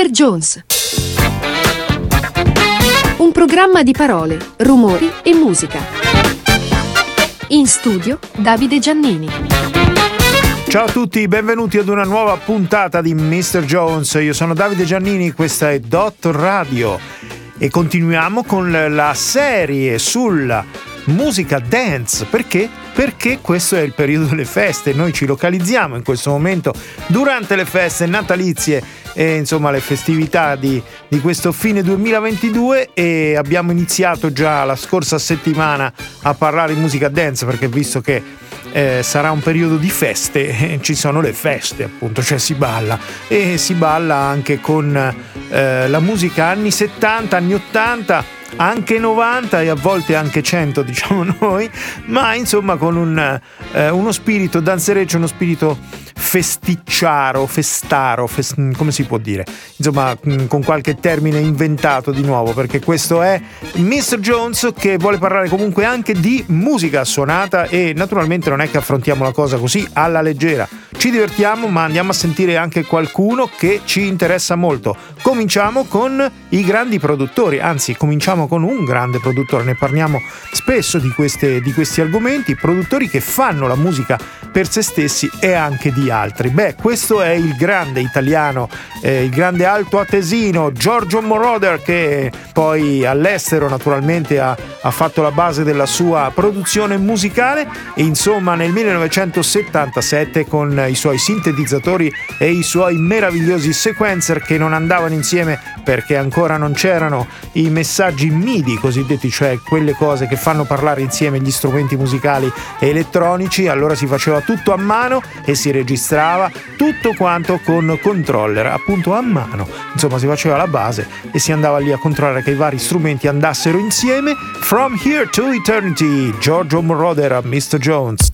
Mr. Jones. Un programma di parole, rumori e musica. In studio Davide Giannini. Ciao a tutti, benvenuti ad una nuova puntata di Mr. Jones. Io sono Davide Giannini, questa è Dot Radio e continuiamo con la serie sulla musica dance. Perché? Perché questo è il periodo delle feste. Noi ci localizziamo in questo momento durante le feste natalizie e insomma le festività di, di questo fine 2022 e abbiamo iniziato già la scorsa settimana a parlare di musica dance perché visto che eh, sarà un periodo di feste, ci sono le feste appunto, cioè si balla e si balla anche con eh, la musica anni 70, anni 80 anche 90 e a volte anche 100 diciamo noi, ma insomma con un, eh, uno spirito danzereccio, uno spirito festicciaro, festaro, fest, come si può dire? Insomma, mm, con qualche termine inventato di nuovo, perché questo è Mr. Jones che vuole parlare comunque anche di musica suonata e naturalmente non è che affrontiamo la cosa così alla leggera. Ci divertiamo, ma andiamo a sentire anche qualcuno che ci interessa molto. Cominciamo con i grandi produttori, anzi, cominciamo con un grande produttore, ne parliamo spesso di, queste, di questi argomenti, produttori che fanno la musica per se stessi e anche di altri. Beh, questo è il grande italiano, eh, il grande alto atesino Giorgio Moroder che poi all'estero naturalmente ha, ha fatto la base della sua produzione musicale e insomma nel 1977 con i suoi sintetizzatori e i suoi meravigliosi sequencer che non andavano insieme perché ancora non c'erano i messaggi MIDI cosiddetti, cioè quelle cose che fanno parlare insieme gli strumenti musicali e elettronici, allora si faceva tutto a mano e si registrava tutto quanto con controller, appunto a mano. Insomma, si faceva la base e si andava lì a controllare che i vari strumenti andassero insieme. From Here to Eternity, Giorgio Moroder a Mr. Jones.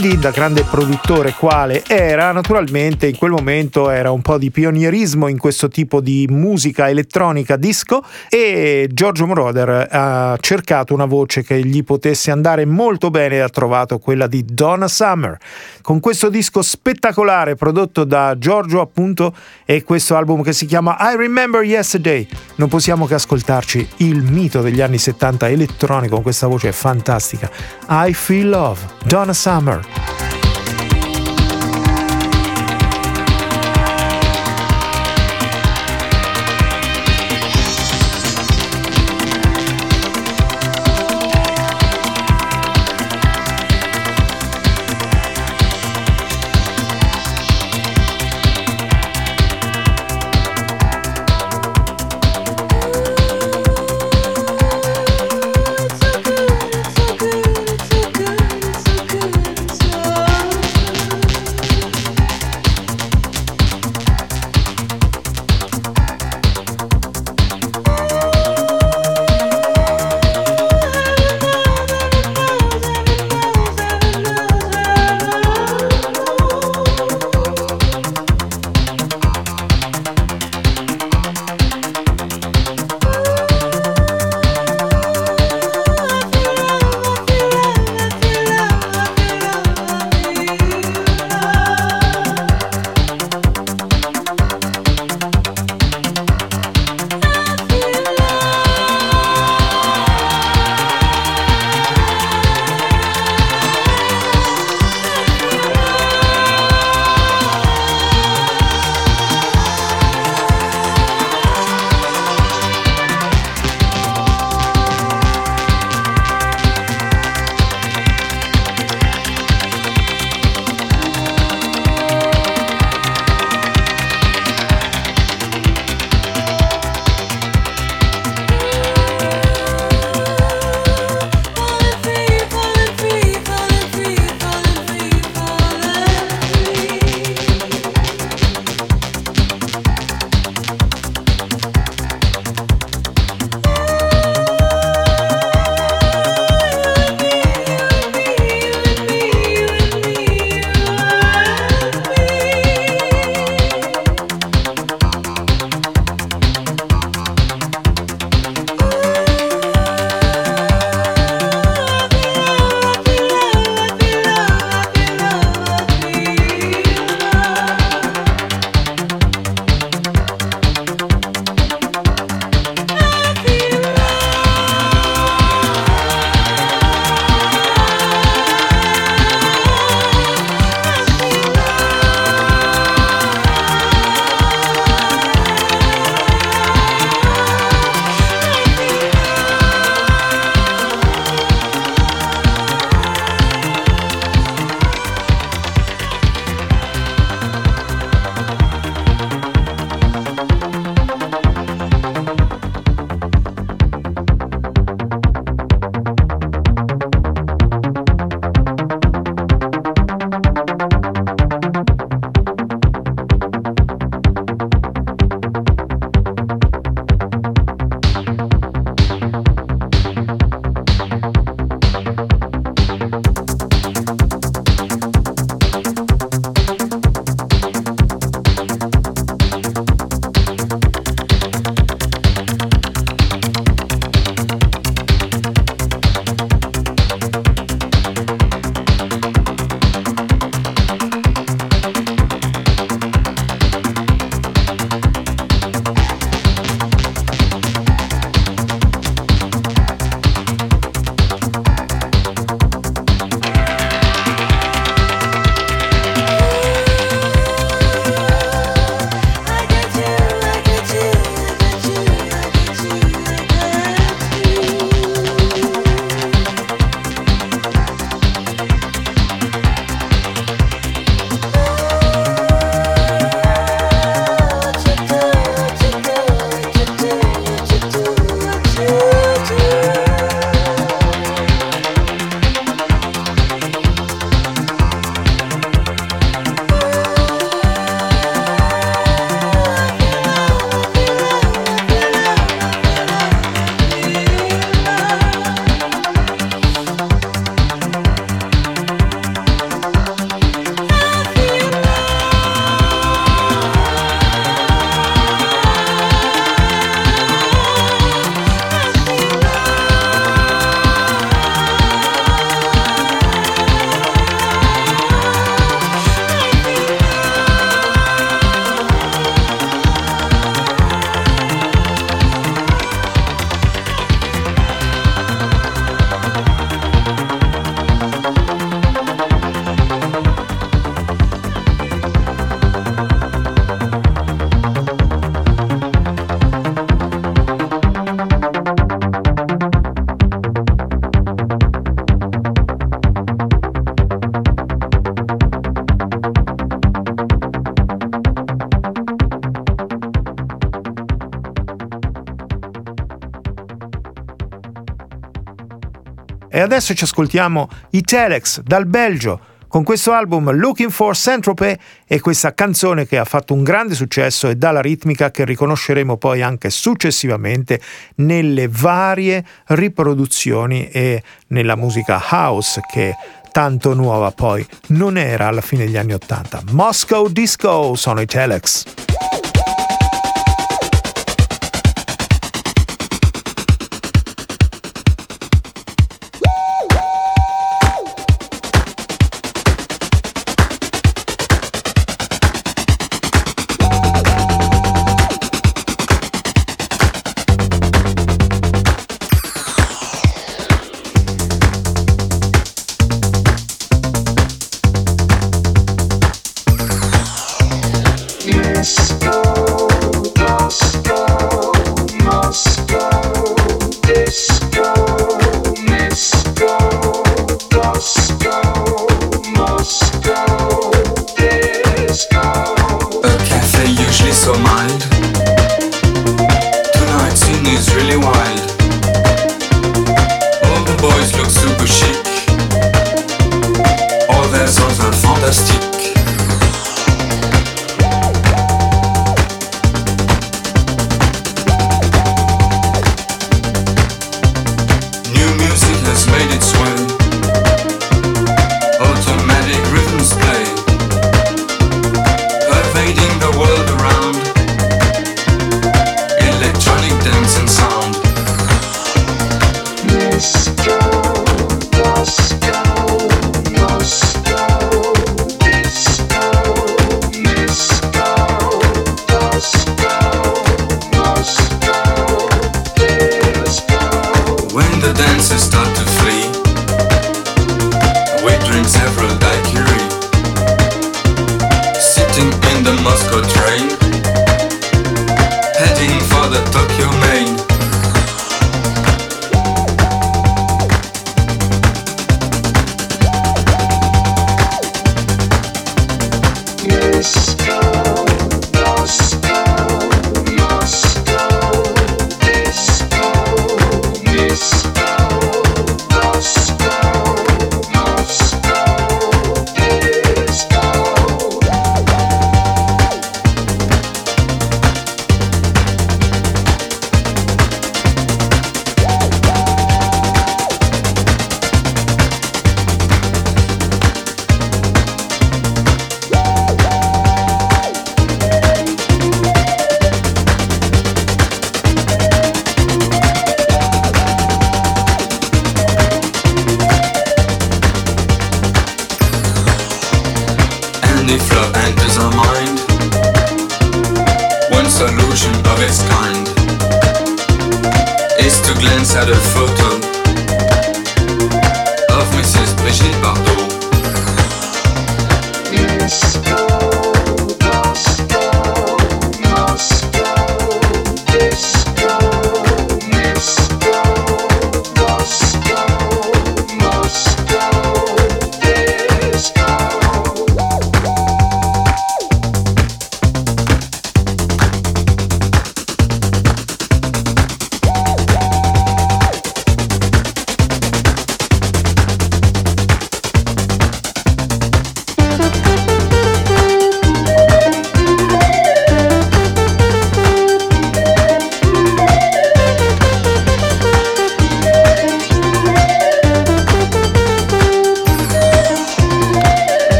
Quindi da grande produttore quale era, naturalmente in quel momento era un po' di pionierismo in questo tipo di musica elettronica disco e Giorgio Moroder ha cercato una voce che gli potesse andare molto bene e ha trovato quella di Donna Summer. Con questo disco spettacolare prodotto da Giorgio appunto e questo album che si chiama I Remember Yesterday, non possiamo che ascoltarci il mito degli anni 70 elettronico con questa voce fantastica. I Feel Love, Donna Summer. Bye. E adesso ci ascoltiamo i Telex dal Belgio con questo album Looking for Saint-Tropez e questa canzone che ha fatto un grande successo e dalla ritmica che riconosceremo poi anche successivamente nelle varie riproduzioni e nella musica house che tanto nuova poi non era alla fine degli anni Ottanta. Moscow Disco sono i Telex.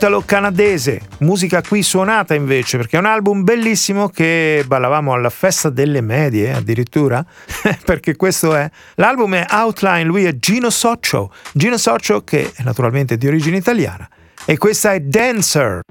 Italo-canadese, musica qui suonata invece, perché è un album bellissimo che ballavamo alla festa delle medie addirittura, perché questo è. L'album è Outline, lui è Gino Socio, Gino Socio che è naturalmente di origine italiana, e questa è Dancer.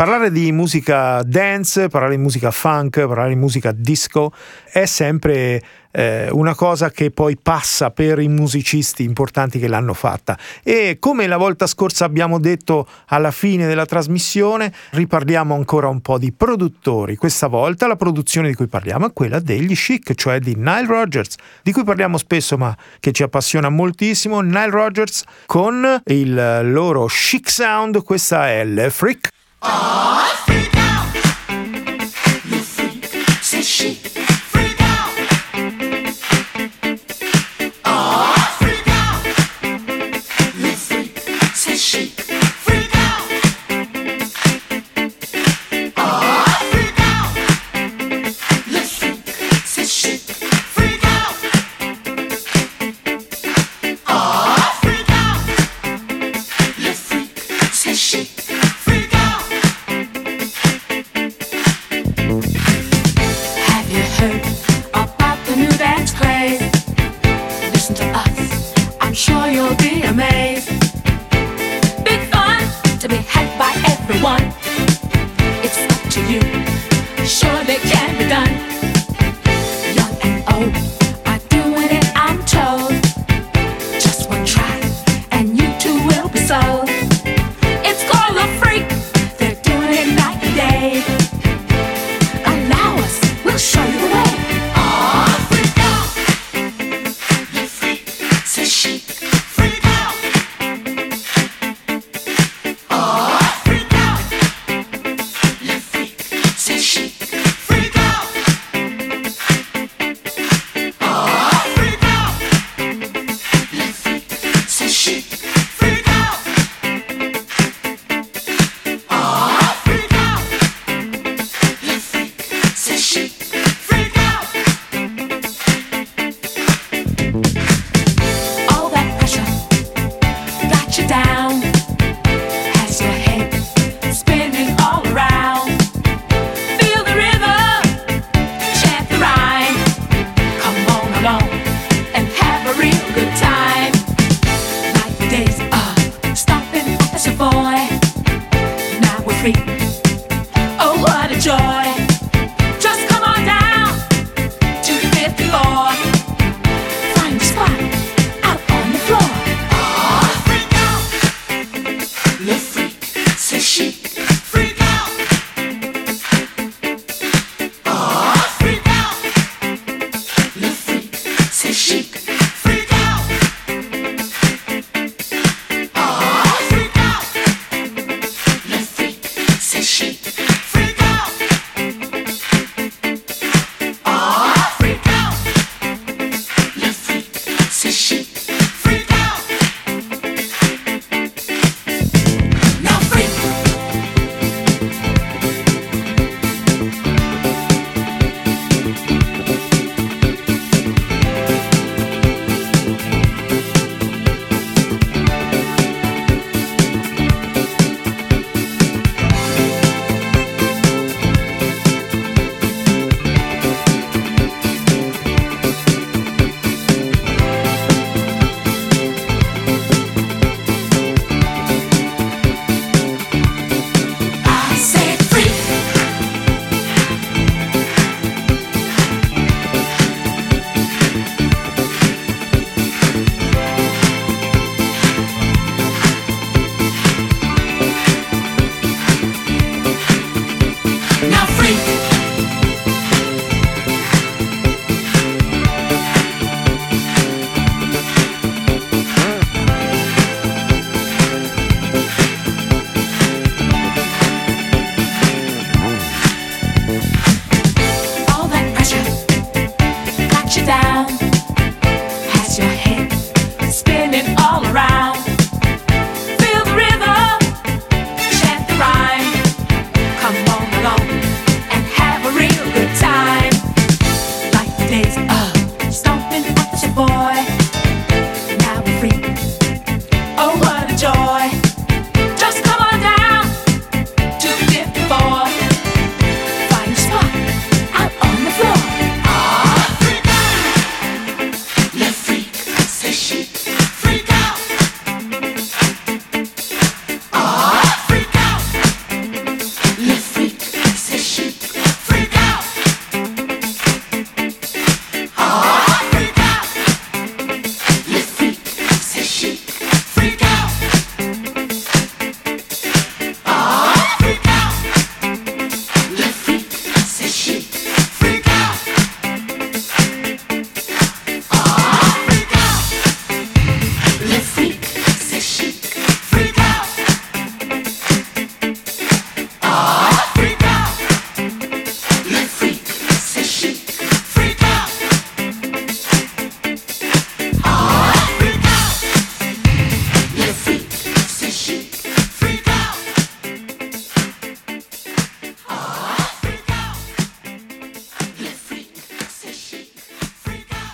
Parlare di musica dance, parlare di musica funk, parlare di musica disco è sempre eh, una cosa che poi passa per i musicisti importanti che l'hanno fatta. E come la volta scorsa abbiamo detto alla fine della trasmissione, riparliamo ancora un po' di produttori. Questa volta la produzione di cui parliamo è quella degli Chic, cioè di Nile Rodgers, di cui parliamo spesso ma che ci appassiona moltissimo. Nile Rodgers con il loro chic sound, questa è Le Freak. Oh, freak out. Le freak, c'est chic.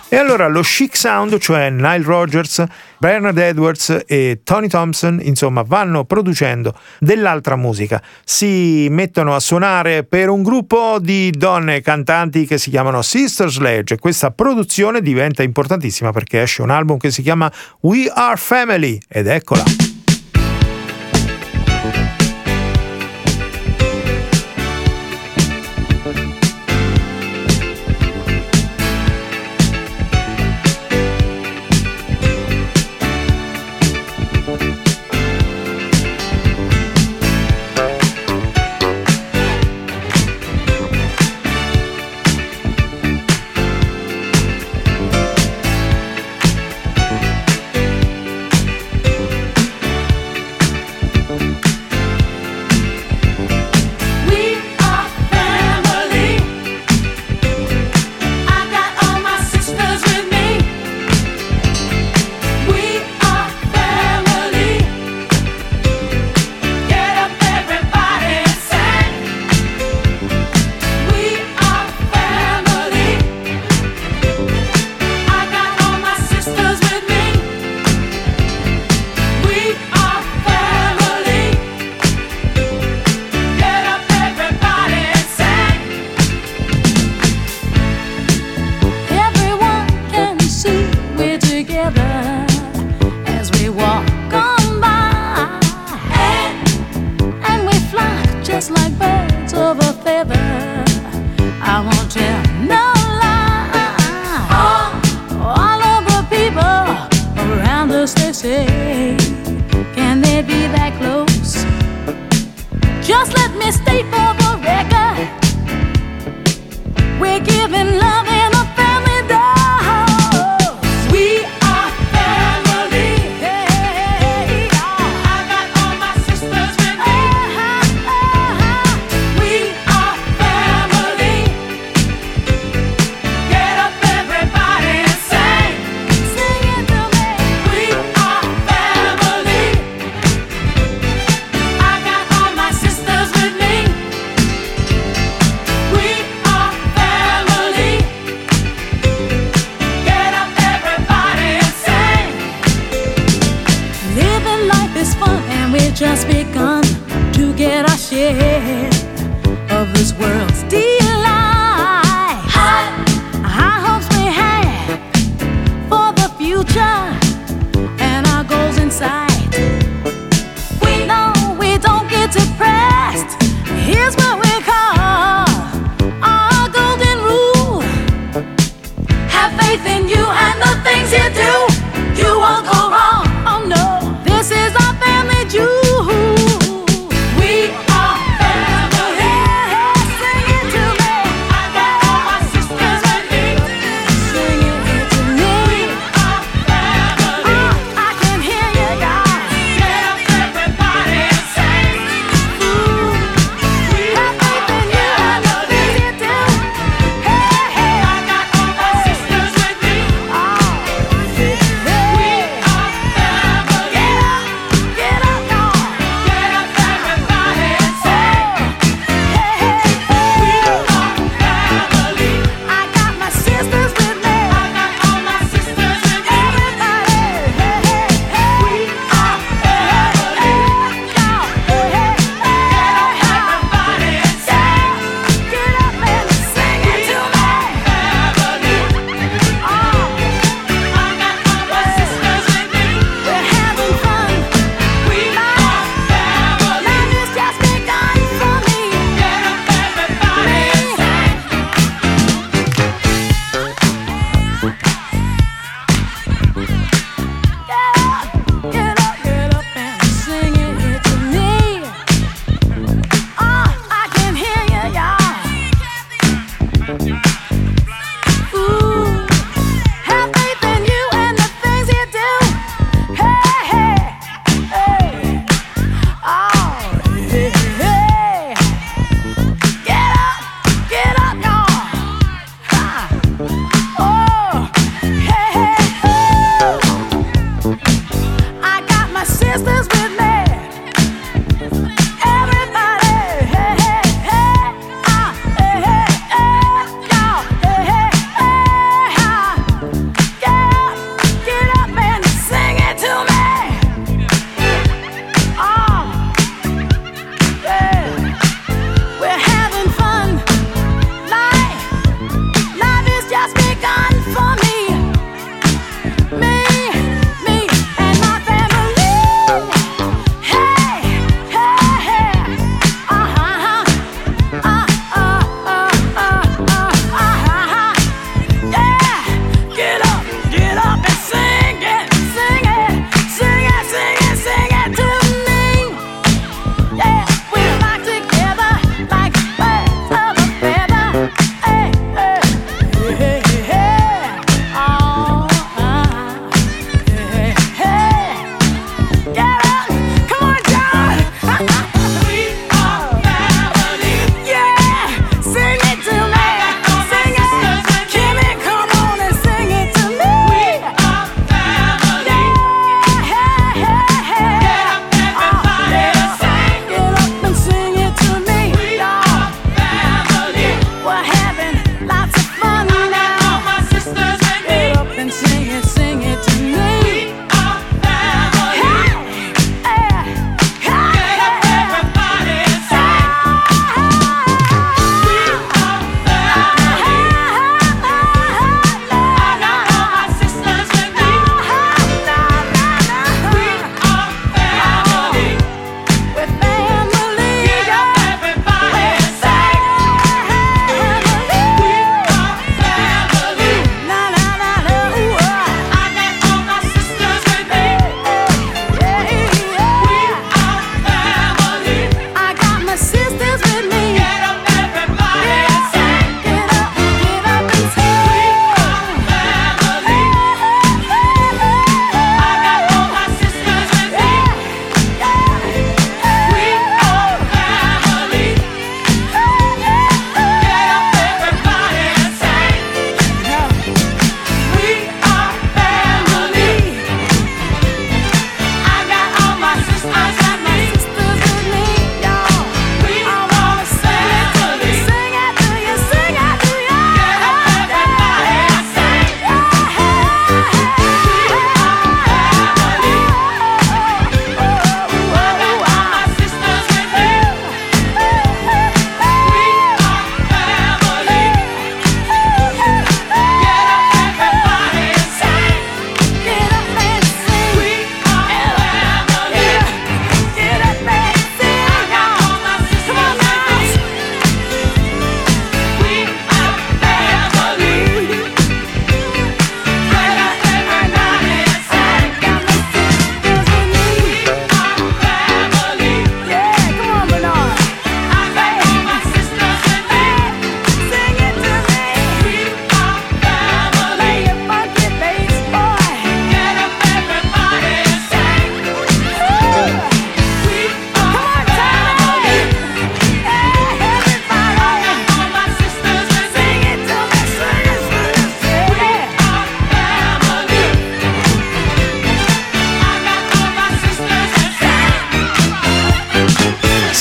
E allora lo chic sound, cioè Nile Rogers, Bernard Edwards e Tony Thompson, insomma, vanno producendo dell'altra musica. Si mettono a suonare per un gruppo di donne cantanti che si chiamano Sister Sledge. Questa produzione diventa importantissima perché esce un album che si chiama We Are Family ed eccola.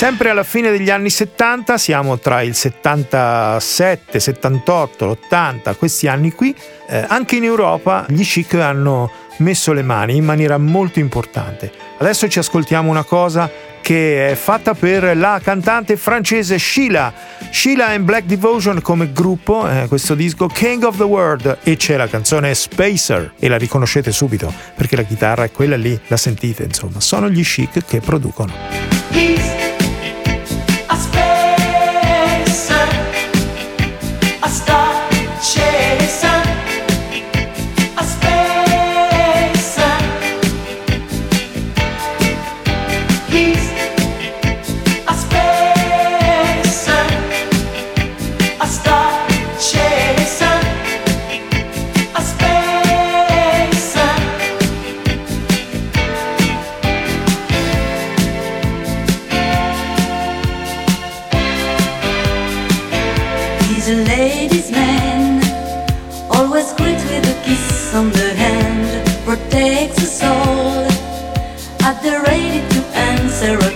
Sempre alla fine degli anni 70, siamo tra il 77, 78, l'80, questi anni qui, eh, anche in Europa gli chic hanno messo le mani in maniera molto importante. Adesso ci ascoltiamo una cosa che è fatta per la cantante francese Sheila. Sheila in Black Devotion come gruppo, eh, questo disco King of the World e c'è la canzone Spacer e la riconoscete subito perché la chitarra è quella lì, la sentite insomma, sono gli chic che producono. Peace. there a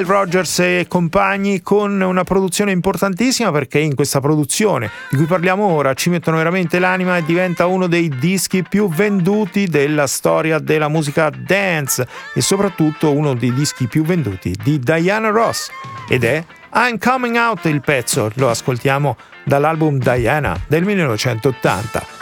Nile Rogers e compagni con una produzione importantissima perché in questa produzione di cui parliamo ora ci mettono veramente l'anima e diventa uno dei dischi più venduti della storia della musica dance e soprattutto uno dei dischi più venduti di Diana Ross ed è I'm Coming Out il pezzo, lo ascoltiamo dall'album Diana del 1980.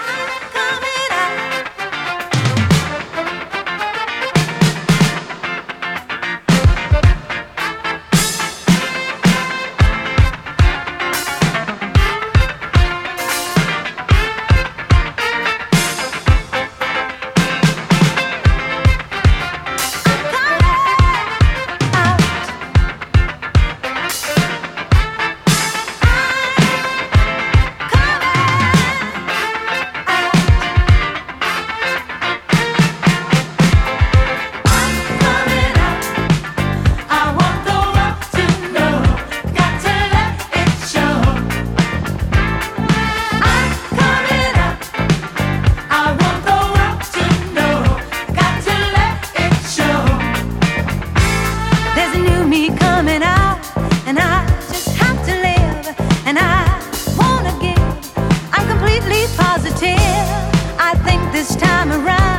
this time around.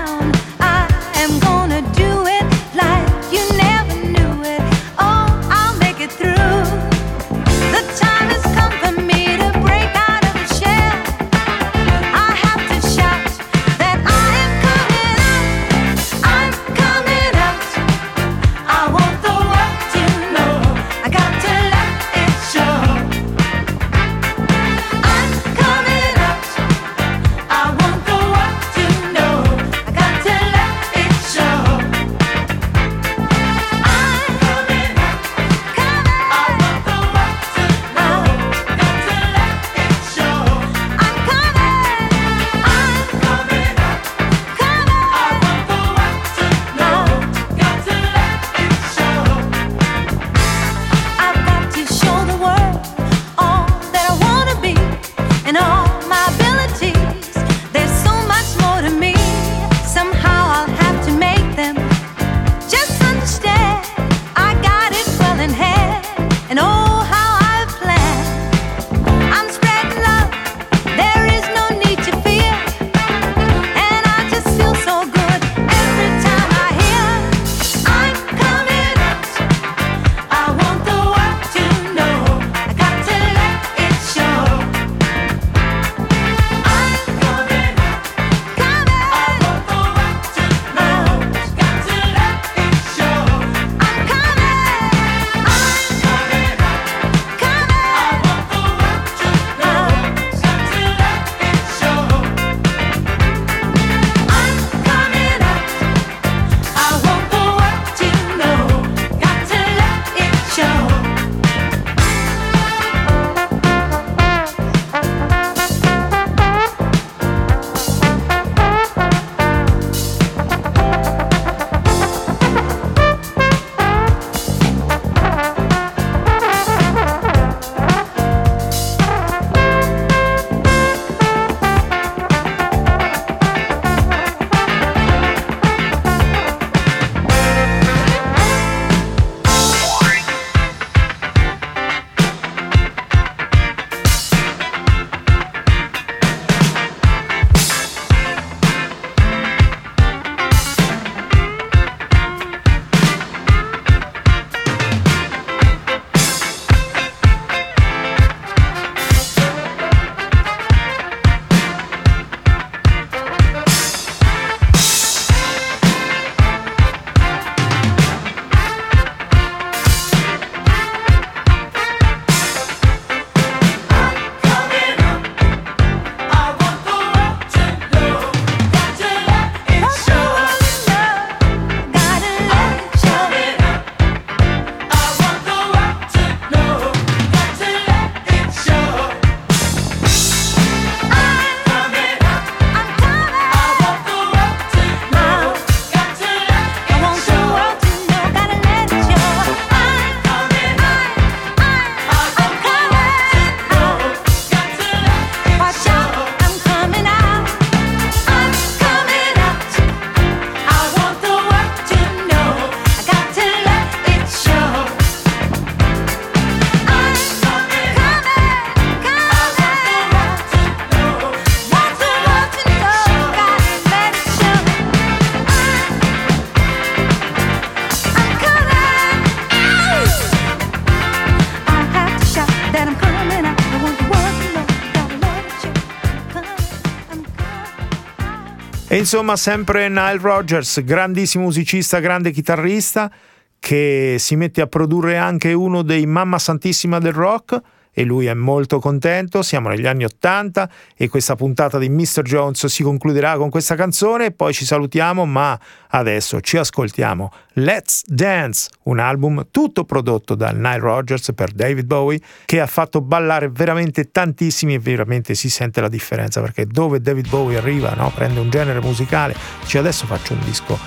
E insomma, sempre Nile Rodgers, grandissimo musicista, grande chitarrista, che si mette a produrre anche uno dei mamma santissima del rock e lui è molto contento. Siamo negli anni Ottanta e questa puntata di Mr. Jones si concluderà con questa canzone poi ci salutiamo, ma adesso ci ascoltiamo Let's Dance, un album tutto prodotto da Nile Rodgers per David Bowie che ha fatto ballare veramente tantissimi e veramente si sente la differenza perché dove David Bowie arriva, no? prende un genere musicale, dice adesso faccio un disco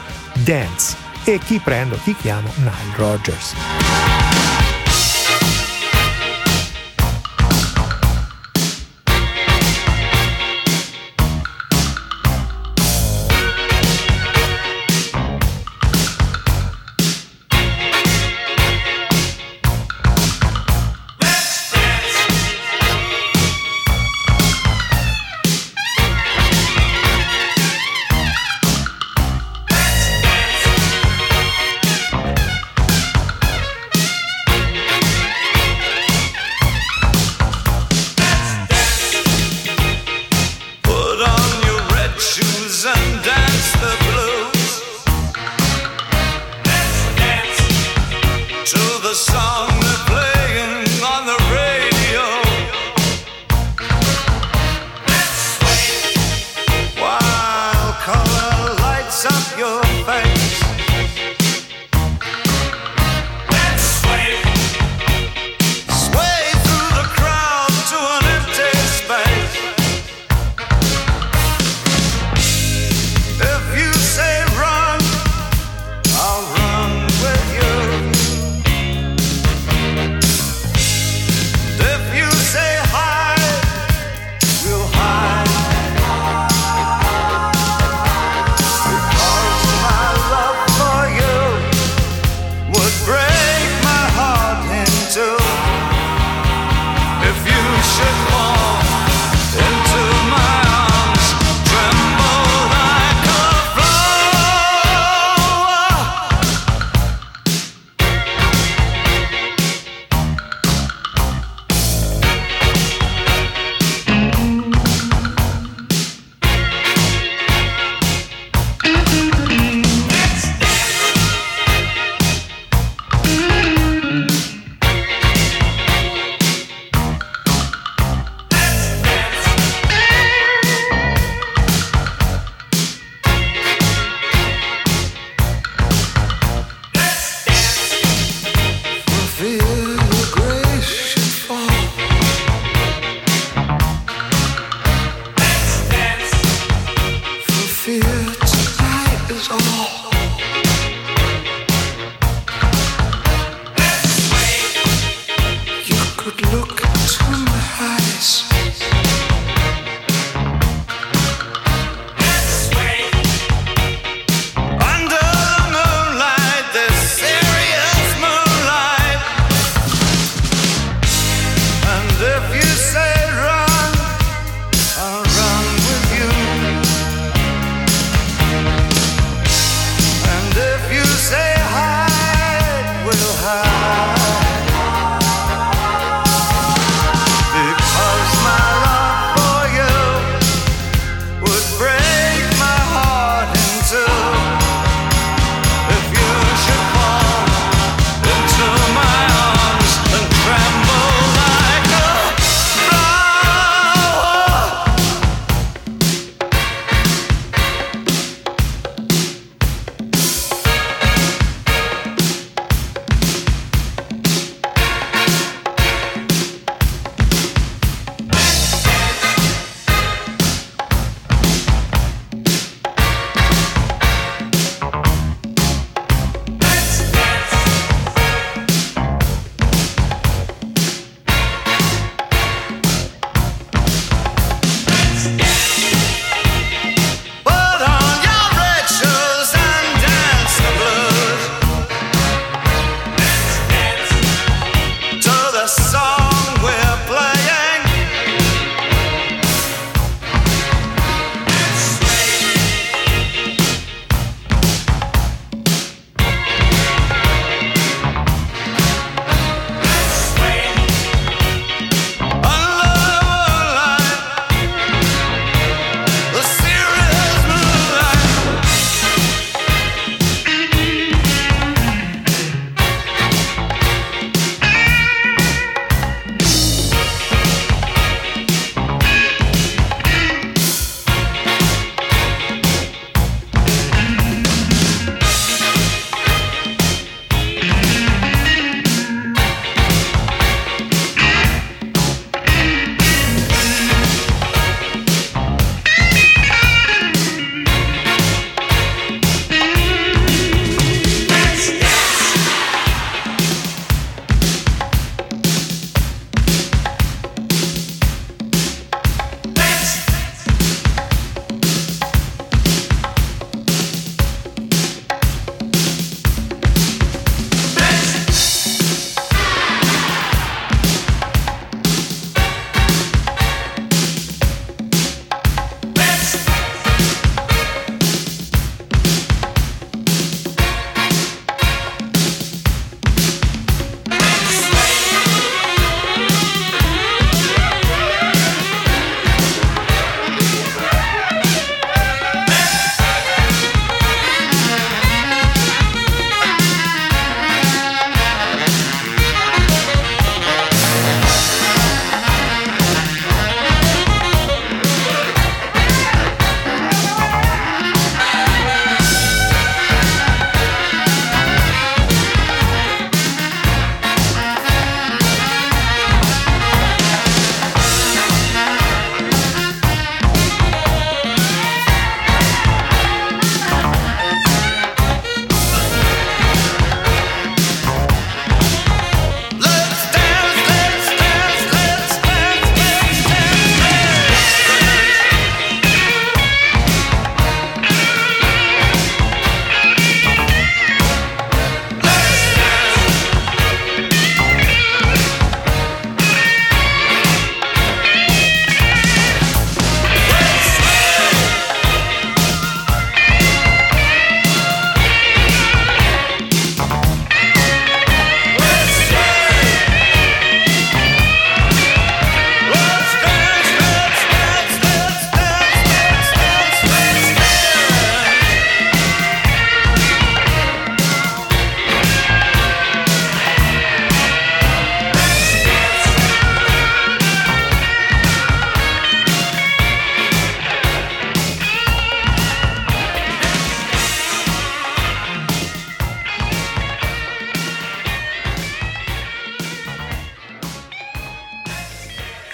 dance e chi prendo, chi chiamo? Nile Rodgers.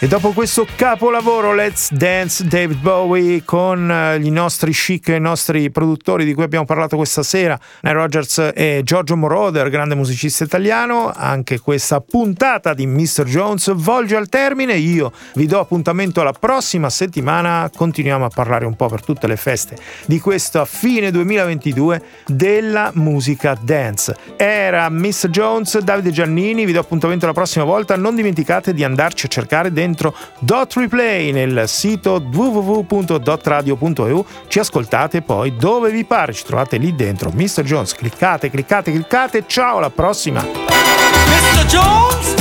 E dopo questo capolavoro Let's Dance David Bowie con eh, i nostri chic e i nostri produttori di cui abbiamo parlato questa sera, Nile Rogers e Giorgio Moroder, grande musicista italiano, anche questa puntata di Mr. Jones volge al termine. Io vi do appuntamento alla prossima settimana, continuiamo a parlare un po' per tutte le feste di questa fine 2022 della musica dance. Era Mr. Jones, Davide Giannini, vi do appuntamento la prossima volta, non dimenticate di andarci a cercare dentro dentro Dot Replay nel sito www.dotradio.eu. Ci ascoltate poi dove vi pare, ci trovate lì dentro. Mr. Jones, cliccate, cliccate, cliccate. Ciao, alla prossima. Mr. Jones,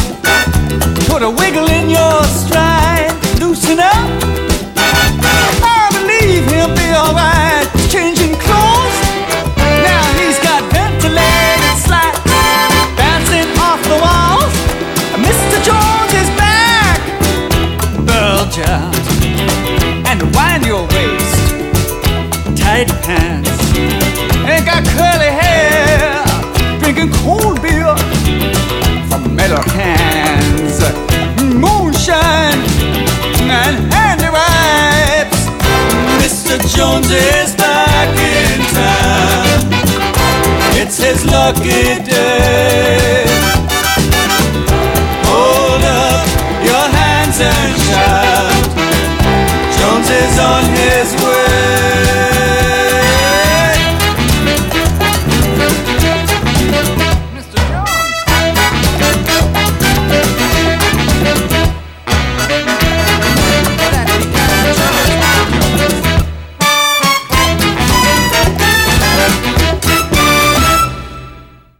put a wiggle in your stride, loosen up. I believe he'll be alright, tight pants, and got curly hair, drinking cold beer from metal cans, moonshine and handy wipes. Mr. Jones is back in town. It's his lucky